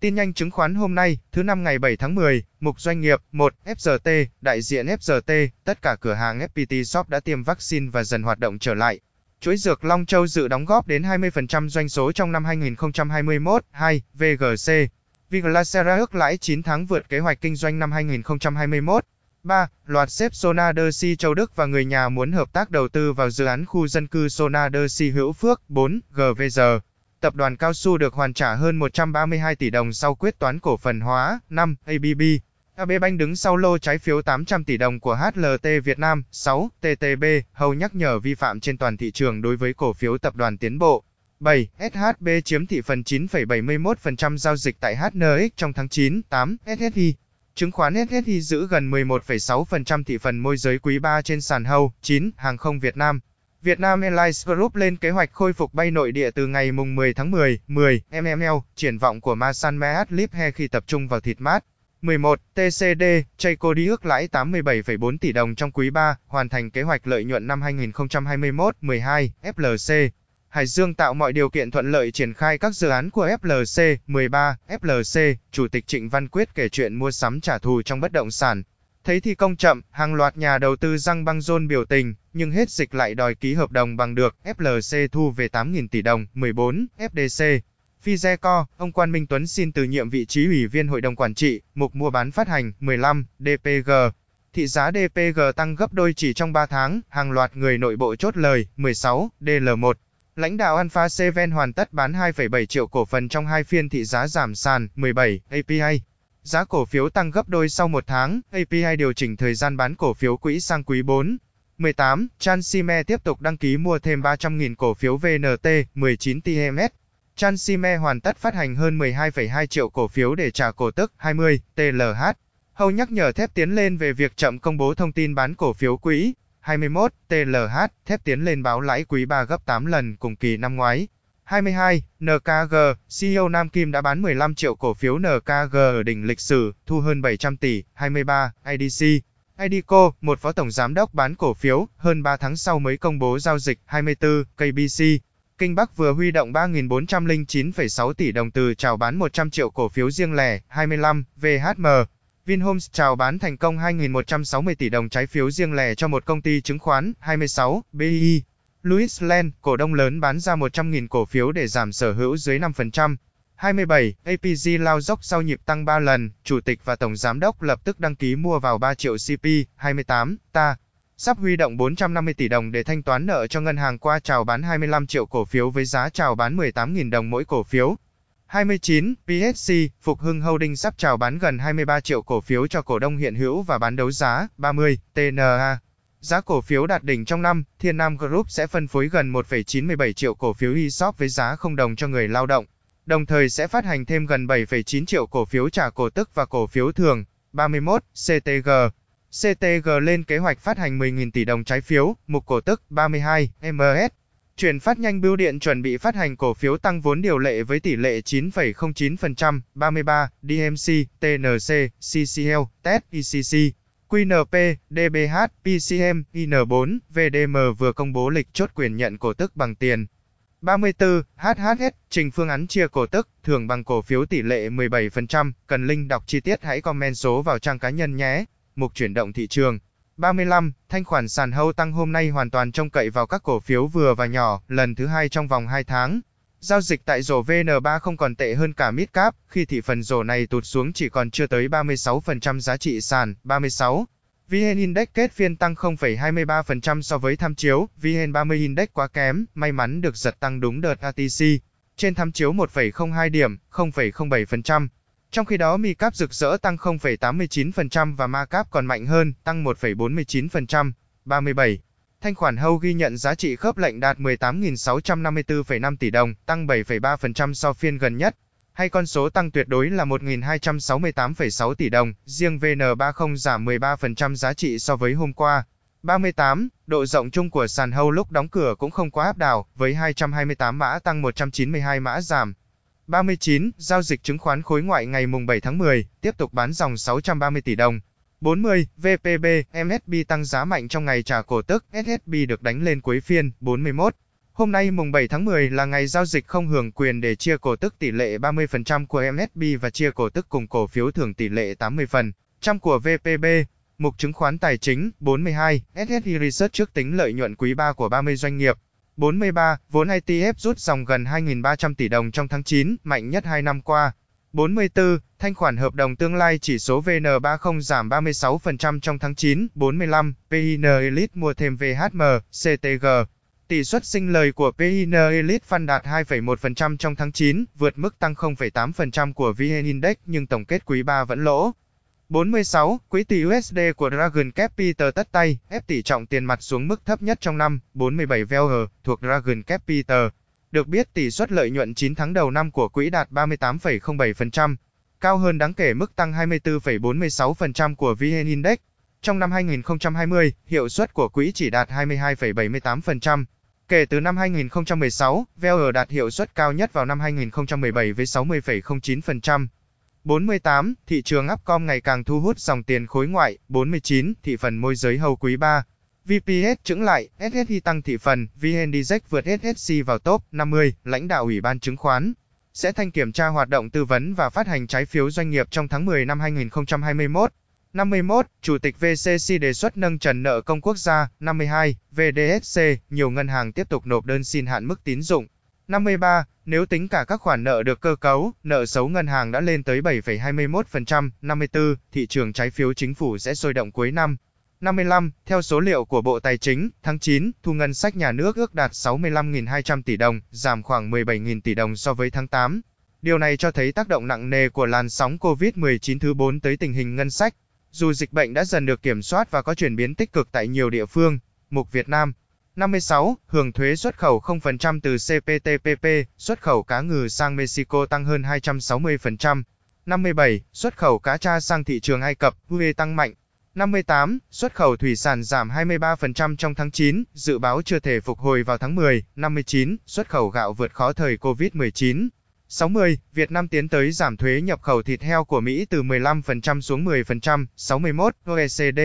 Tin nhanh chứng khoán hôm nay, thứ năm ngày 7 tháng 10, mục doanh nghiệp, 1, FGT, đại diện FGT, tất cả cửa hàng FPT Shop đã tiêm vaccine và dần hoạt động trở lại. Chuỗi dược Long Châu dự đóng góp đến 20% doanh số trong năm 2021. 2. VGC. Viglacera ước lãi 9 tháng vượt kế hoạch kinh doanh năm 2021. 3. Loạt xếp Sonadersi Châu Đức và người nhà muốn hợp tác đầu tư vào dự án khu dân cư Sonadersi Hữu Phước. 4. GVG. Tập đoàn Cao Su được hoàn trả hơn 132 tỷ đồng sau quyết toán cổ phần hóa. 5. ABB. AB Bank đứng sau lô trái phiếu 800 tỷ đồng của HLT Việt Nam. 6. TTB, hầu nhắc nhở vi phạm trên toàn thị trường đối với cổ phiếu tập đoàn Tiến Bộ. 7. SHB chiếm thị phần 9,71% giao dịch tại HNX trong tháng 9. 8. SSI. Chứng khoán SSI giữ gần 11,6% thị phần môi giới quý 3 trên sàn HOU. 9. Hàng không Việt Nam. Vietnam Airlines Group lên kế hoạch khôi phục bay nội địa từ ngày mùng 10 tháng 10. 10. MML, triển vọng của Masan Meat Liphe khi tập trung vào thịt mát. 11. TCD, Chayco đi ước lãi 87,4 tỷ đồng trong quý 3, hoàn thành kế hoạch lợi nhuận năm 2021. 12. FLC, Hải Dương tạo mọi điều kiện thuận lợi triển khai các dự án của FLC. 13. FLC, Chủ tịch Trịnh Văn Quyết kể chuyện mua sắm trả thù trong bất động sản. Thấy thi công chậm, hàng loạt nhà đầu tư răng băng rôn biểu tình, nhưng hết dịch lại đòi ký hợp đồng bằng được. FLC thu về 8.000 tỷ đồng. 14. FDC, Fizeco, ông Quan Minh Tuấn xin từ nhiệm vị trí ủy viên hội đồng quản trị, mục mua bán phát hành. 15. DPG, Thị giá DPG tăng gấp đôi chỉ trong 3 tháng, hàng loạt người nội bộ chốt lời. 16. DL1 Lãnh đạo Alpha Seven hoàn tất bán 2,7 triệu cổ phần trong hai phiên thị giá giảm sàn. 17. API Giá cổ phiếu tăng gấp đôi sau một tháng, API điều chỉnh thời gian bán cổ phiếu quỹ sang quý 4. 18. Transime tiếp tục đăng ký mua thêm 300.000 cổ phiếu VNT. 19. TMS Transime hoàn tất phát hành hơn 12,2 triệu cổ phiếu để trả cổ tức. 20. TLH Hầu nhắc nhở thép tiến lên về việc chậm công bố thông tin bán cổ phiếu quỹ. 21. TLH, thép tiến lên báo lãi quý 3 gấp 8 lần cùng kỳ năm ngoái. 22. NKG, CEO Nam Kim đã bán 15 triệu cổ phiếu NKG ở đỉnh lịch sử, thu hơn 700 tỷ. 23. IDC, IDCO, một phó tổng giám đốc bán cổ phiếu, hơn 3 tháng sau mới công bố giao dịch. 24. KBC, Kinh Bắc vừa huy động 3.409,6 tỷ đồng từ chào bán 100 triệu cổ phiếu riêng lẻ. 25. VHM, Vinhomes chào bán thành công 2.160 tỷ đồng trái phiếu riêng lẻ cho một công ty chứng khoán. 26. BI Louis Land, cổ đông lớn bán ra 100.000 cổ phiếu để giảm sở hữu dưới 5%. 27. APG lao dốc sau nhịp tăng 3 lần, chủ tịch và tổng giám đốc lập tức đăng ký mua vào 3 triệu CP. 28. Ta sắp huy động 450 tỷ đồng để thanh toán nợ cho ngân hàng qua chào bán 25 triệu cổ phiếu với giá chào bán 18.000 đồng mỗi cổ phiếu. 29. PSC, Phục Hưng Holding sắp chào bán gần 23 triệu cổ phiếu cho cổ đông hiện hữu và bán đấu giá. 30. TNA Giá cổ phiếu đạt đỉnh trong năm, Thiên Nam Group sẽ phân phối gần 1,97 triệu cổ phiếu ESOP với giá không đồng cho người lao động. Đồng thời sẽ phát hành thêm gần 7,9 triệu cổ phiếu trả cổ tức và cổ phiếu thường. 31. CTG CTG lên kế hoạch phát hành 10.000 tỷ đồng trái phiếu, mục cổ tức. 32. MS Chuyển phát nhanh bưu điện chuẩn bị phát hành cổ phiếu tăng vốn điều lệ với tỷ lệ 9,09%, 33, DMC, TNC, CCL, TED, ECC, QNP, DBH, PCM, IN4, VDM vừa công bố lịch chốt quyền nhận cổ tức bằng tiền. 34. HHS, trình phương án chia cổ tức, thưởng bằng cổ phiếu tỷ lệ 17%, cần link đọc chi tiết hãy comment số vào trang cá nhân nhé. Mục chuyển động thị trường. 35. Thanh khoản sàn hâu tăng hôm nay hoàn toàn trông cậy vào các cổ phiếu vừa và nhỏ, lần thứ hai trong vòng 2 tháng. Giao dịch tại rổ VN3 không còn tệ hơn cả midcap, khi thị phần rổ này tụt xuống chỉ còn chưa tới 36% giá trị sàn. 36. VN Index kết phiên tăng 0,23% so với tham chiếu, VN30 Index quá kém, may mắn được giật tăng đúng đợt ATC. Trên tham chiếu 1,02 điểm, 0,07%. Trong khi đó Mi Cap rực rỡ tăng 0,89% và Ma Cap còn mạnh hơn, tăng 1,49%. 37. Thanh khoản Hâu ghi nhận giá trị khớp lệnh đạt 18.654,5 tỷ đồng, tăng 7,3% so phiên gần nhất. Hay con số tăng tuyệt đối là 1.268,6 tỷ đồng, riêng VN30 giảm 13% giá trị so với hôm qua. 38. Độ rộng chung của sàn Hâu lúc đóng cửa cũng không quá áp đảo, với 228 mã tăng 192 mã giảm. 39. Giao dịch chứng khoán khối ngoại ngày mùng 7 tháng 10, tiếp tục bán dòng 630 tỷ đồng. 40. VPB, MSB tăng giá mạnh trong ngày trả cổ tức, SSB được đánh lên cuối phiên. 41. Hôm nay mùng 7 tháng 10 là ngày giao dịch không hưởng quyền để chia cổ tức tỷ lệ 30% của MSB và chia cổ tức cùng cổ phiếu thưởng tỷ lệ 80% của VPB. Mục chứng khoán tài chính 42, SSI Research trước tính lợi nhuận quý 3 của 30 doanh nghiệp. 43, vốn ITF rút dòng gần 2.300 tỷ đồng trong tháng 9, mạnh nhất 2 năm qua. 44, thanh khoản hợp đồng tương lai chỉ số VN30 giảm 36% trong tháng 9. 45, PIN Elite mua thêm VHM, CTG. Tỷ suất sinh lời của PIN Elite Fund đạt 2,1% trong tháng 9, vượt mức tăng 0,8% của VN Index nhưng tổng kết quý 3 vẫn lỗ. 46. Quỹ tỷ USD của Dragon Capital tất tay, ép tỷ trọng tiền mặt xuống mức thấp nhất trong năm. 47. Valor, thuộc Dragon Capital. Được biết tỷ suất lợi nhuận 9 tháng đầu năm của quỹ đạt 38,07%, cao hơn đáng kể mức tăng 24,46% của VN Index. Trong năm 2020, hiệu suất của quỹ chỉ đạt 22,78%. Kể từ năm 2016, VR đạt hiệu suất cao nhất vào năm 2017 với 60,09%. 48. Thị trường Upcom ngày càng thu hút dòng tiền khối ngoại. 49. Thị phần môi giới hầu quý 3. VPS chứng lại, SSI tăng thị phần, VN Direct vượt SSC vào top 50, lãnh đạo Ủy ban chứng khoán sẽ thanh kiểm tra hoạt động tư vấn và phát hành trái phiếu doanh nghiệp trong tháng 10 năm 2021. 51. Chủ tịch VCC đề xuất nâng trần nợ công quốc gia. 52. VDSC, nhiều ngân hàng tiếp tục nộp đơn xin hạn mức tín dụng. 53. Nếu tính cả các khoản nợ được cơ cấu, nợ xấu ngân hàng đã lên tới 7,21%. 54. Thị trường trái phiếu chính phủ sẽ sôi động cuối năm. 55. Theo số liệu của Bộ Tài chính, tháng 9, thu ngân sách nhà nước ước đạt 65.200 tỷ đồng, giảm khoảng 17.000 tỷ đồng so với tháng 8. Điều này cho thấy tác động nặng nề của làn sóng COVID-19 thứ 4 tới tình hình ngân sách. Dù dịch bệnh đã dần được kiểm soát và có chuyển biến tích cực tại nhiều địa phương, Mục Việt Nam 56. Hưởng thuế xuất khẩu 0% từ CPTPP, xuất khẩu cá ngừ sang Mexico tăng hơn 260%. 57. Xuất khẩu cá tra sang thị trường Ai Cập, UE tăng mạnh. 58. Xuất khẩu thủy sản giảm 23% trong tháng 9, dự báo chưa thể phục hồi vào tháng 10. 59. Xuất khẩu gạo vượt khó thời COVID-19. 60. Việt Nam tiến tới giảm thuế nhập khẩu thịt heo của Mỹ từ 15% xuống 10%. 61. OECD.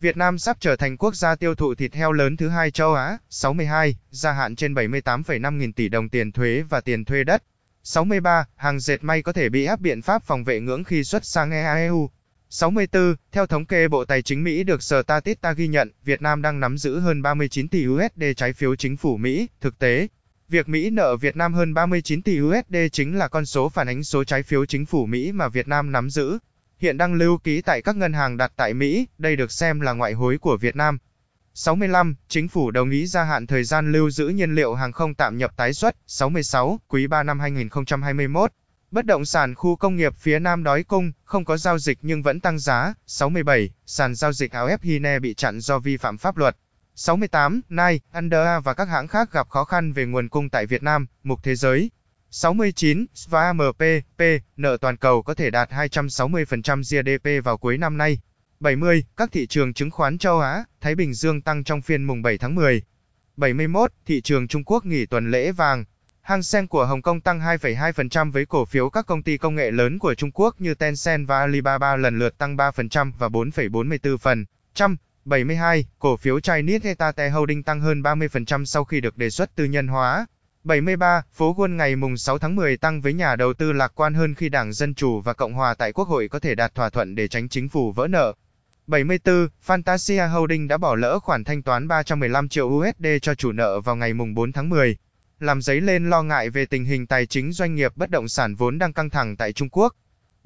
Việt Nam sắp trở thành quốc gia tiêu thụ thịt heo lớn thứ hai châu Á. 62. Gia hạn trên 78,5 nghìn tỷ đồng tiền thuế và tiền thuê đất. 63. Hàng dệt may có thể bị áp biện pháp phòng vệ ngưỡng khi xuất sang EAEU. 64. Theo thống kê Bộ Tài chính Mỹ được sở Statista ghi nhận, Việt Nam đang nắm giữ hơn 39 tỷ USD trái phiếu chính phủ Mỹ. Thực tế, việc Mỹ nợ Việt Nam hơn 39 tỷ USD chính là con số phản ánh số trái phiếu chính phủ Mỹ mà Việt Nam nắm giữ. Hiện đang lưu ký tại các ngân hàng đặt tại Mỹ, đây được xem là ngoại hối của Việt Nam. 65. Chính phủ đồng ý gia hạn thời gian lưu giữ nhiên liệu hàng không tạm nhập tái xuất. 66. Quý 3 năm 2021. Bất động sản khu công nghiệp phía Nam đói cung, không có giao dịch nhưng vẫn tăng giá. 67. Sàn giao dịch áo Hine bị chặn do vi phạm pháp luật. 68. Nike, Under và các hãng khác gặp khó khăn về nguồn cung tại Việt Nam, mục thế giới. 69. SVAMP, P, nợ toàn cầu có thể đạt 260% GDP vào cuối năm nay. 70. Các thị trường chứng khoán châu Á, Thái Bình Dương tăng trong phiên mùng 7 tháng 10. 71. Thị trường Trung Quốc nghỉ tuần lễ vàng. Hang Seng của Hồng Kông tăng 2,2% với cổ phiếu các công ty công nghệ lớn của Trung Quốc như Tencent và Alibaba lần lượt tăng 3% và 4,44%. 72. Cổ phiếu Chinese Etate Holding tăng hơn 30% sau khi được đề xuất tư nhân hóa. 73. Phố Wall ngày mùng 6 tháng 10 tăng với nhà đầu tư lạc quan hơn khi Đảng Dân Chủ và Cộng hòa tại Quốc hội có thể đạt thỏa thuận để tránh chính phủ vỡ nợ. 74. Fantasia Holding đã bỏ lỡ khoản thanh toán 315 triệu USD cho chủ nợ vào ngày mùng 4 tháng 10 làm dấy lên lo ngại về tình hình tài chính doanh nghiệp bất động sản vốn đang căng thẳng tại Trung Quốc.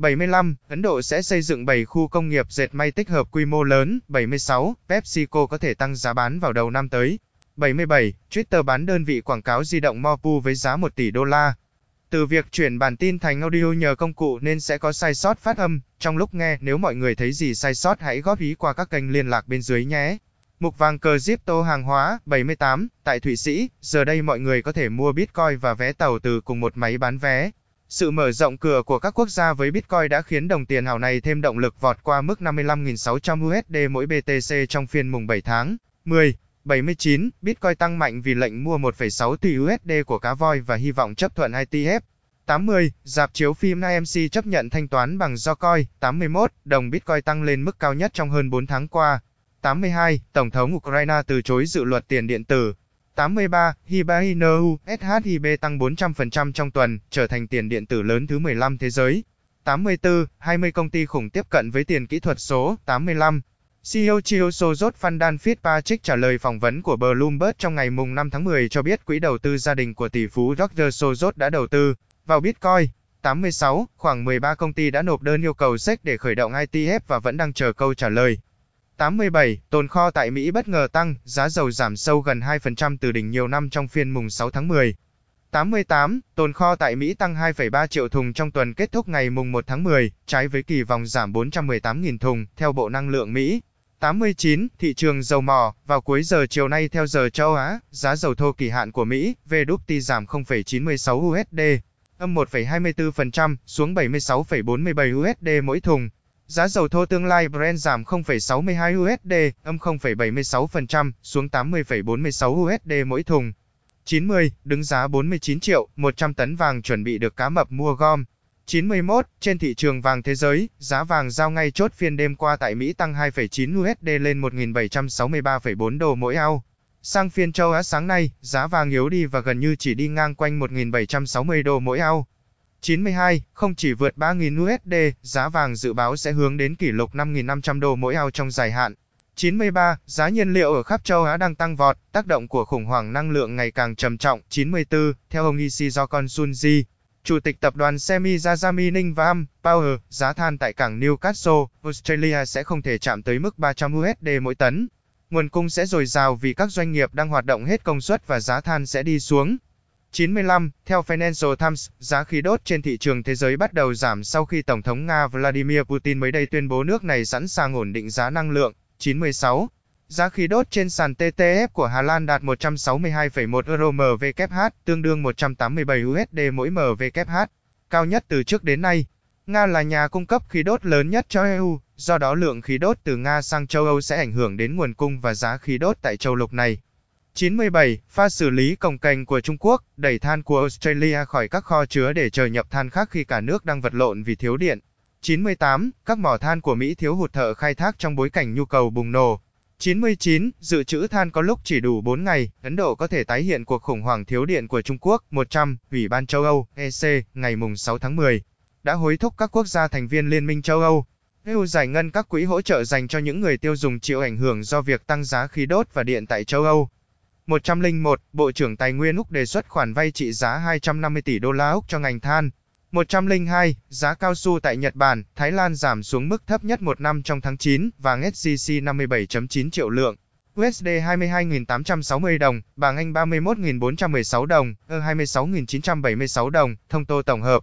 75. Ấn Độ sẽ xây dựng 7 khu công nghiệp dệt may tích hợp quy mô lớn. 76. PepsiCo có thể tăng giá bán vào đầu năm tới. 77. Twitter bán đơn vị quảng cáo di động Mopu với giá 1 tỷ đô la. Từ việc chuyển bản tin thành audio nhờ công cụ nên sẽ có sai sót phát âm. Trong lúc nghe, nếu mọi người thấy gì sai sót hãy góp ý qua các kênh liên lạc bên dưới nhé. Mục vàng cờ Zipto hàng hóa 78 tại Thụy Sĩ, giờ đây mọi người có thể mua Bitcoin và vé tàu từ cùng một máy bán vé. Sự mở rộng cửa của các quốc gia với Bitcoin đã khiến đồng tiền ảo này thêm động lực vọt qua mức 55.600 USD mỗi BTC trong phiên mùng 7 tháng 10. 79, Bitcoin tăng mạnh vì lệnh mua 1,6 tỷ USD của cá voi và hy vọng chấp thuận ITF. 80, dạp chiếu phim AMC chấp nhận thanh toán bằng Dogecoin. 81, đồng Bitcoin tăng lên mức cao nhất trong hơn 4 tháng qua. 82. Tổng thống Ukraine từ chối dự luật tiền điện tử. 83. Hiba Inu, SHIB tăng 400% trong tuần, trở thành tiền điện tử lớn thứ 15 thế giới. 84. 20 công ty khủng tiếp cận với tiền kỹ thuật số. 85. CEO Chiêu Sojot Fandan Fitzpatrick trả lời phỏng vấn của Bloomberg trong ngày mùng 5 tháng 10 cho biết quỹ đầu tư gia đình của tỷ phú Roger Sozot đã đầu tư vào Bitcoin. 86. Khoảng 13 công ty đã nộp đơn yêu cầu SEC để khởi động ITF và vẫn đang chờ câu trả lời. 87. Tồn kho tại Mỹ bất ngờ tăng, giá dầu giảm sâu gần 2% từ đỉnh nhiều năm trong phiên mùng 6 tháng 10. 88. Tồn kho tại Mỹ tăng 2,3 triệu thùng trong tuần kết thúc ngày mùng 1 tháng 10, trái với kỳ vọng giảm 418.000 thùng, theo Bộ Năng lượng Mỹ. 89. Thị trường dầu mỏ, vào cuối giờ chiều nay theo giờ châu Á, giá dầu thô kỳ hạn của Mỹ, VWT giảm 0,96 USD, âm 1,24%, xuống 76,47 USD mỗi thùng. Giá dầu thô tương lai Brent giảm 0,62 USD, âm 0,76%, xuống 80,46 USD mỗi thùng. 90, đứng giá 49 triệu, 100 tấn vàng chuẩn bị được cá mập mua gom. 91, trên thị trường vàng thế giới, giá vàng giao ngay chốt phiên đêm qua tại Mỹ tăng 2,9 USD lên 1.763,4 đô mỗi ao. Sang phiên châu Á sáng nay, giá vàng yếu đi và gần như chỉ đi ngang quanh 1.760 đô mỗi ao. 92, không chỉ vượt 3.000 USD, giá vàng dự báo sẽ hướng đến kỷ lục 5.500 đô mỗi ao trong dài hạn. 93, giá nhiên liệu ở khắp châu Á đang tăng vọt, tác động của khủng hoảng năng lượng ngày càng trầm trọng. 94, theo ông Ishizokon Sunji, Chủ tịch tập đoàn Semi Jazami Ninh và Am Power, giá than tại cảng Newcastle, Australia sẽ không thể chạm tới mức 300 USD mỗi tấn. Nguồn cung sẽ dồi dào vì các doanh nghiệp đang hoạt động hết công suất và giá than sẽ đi xuống. 95. Theo Financial Times, giá khí đốt trên thị trường thế giới bắt đầu giảm sau khi Tổng thống Nga Vladimir Putin mới đây tuyên bố nước này sẵn sàng ổn định giá năng lượng. 96. Giá khí đốt trên sàn TTF của Hà Lan đạt 162,1 euro MWh, tương đương 187 USD mỗi MWh, cao nhất từ trước đến nay. Nga là nhà cung cấp khí đốt lớn nhất cho EU, do đó lượng khí đốt từ Nga sang châu Âu sẽ ảnh hưởng đến nguồn cung và giá khí đốt tại châu lục này. 97. Pha xử lý cồng cành của Trung Quốc, đẩy than của Australia khỏi các kho chứa để chờ nhập than khác khi cả nước đang vật lộn vì thiếu điện. 98. Các mỏ than của Mỹ thiếu hụt thợ khai thác trong bối cảnh nhu cầu bùng nổ. 99. Dự trữ than có lúc chỉ đủ 4 ngày, Ấn Độ có thể tái hiện cuộc khủng hoảng thiếu điện của Trung Quốc. 100. Ủy ban châu Âu, EC, ngày 6 tháng 10, đã hối thúc các quốc gia thành viên Liên minh châu Âu, EU giải ngân các quỹ hỗ trợ dành cho những người tiêu dùng chịu ảnh hưởng do việc tăng giá khí đốt và điện tại châu Âu. 101. Bộ trưởng Tài nguyên Úc đề xuất khoản vay trị giá 250 tỷ đô la Úc cho ngành than. 102. Giá cao su tại Nhật Bản, Thái Lan giảm xuống mức thấp nhất một năm trong tháng 9, vàng SJC 57.9 triệu lượng. USD 22.860 đồng, bảng Anh 31.416 đồng, EUR 26.976 đồng, thông tô tổng hợp.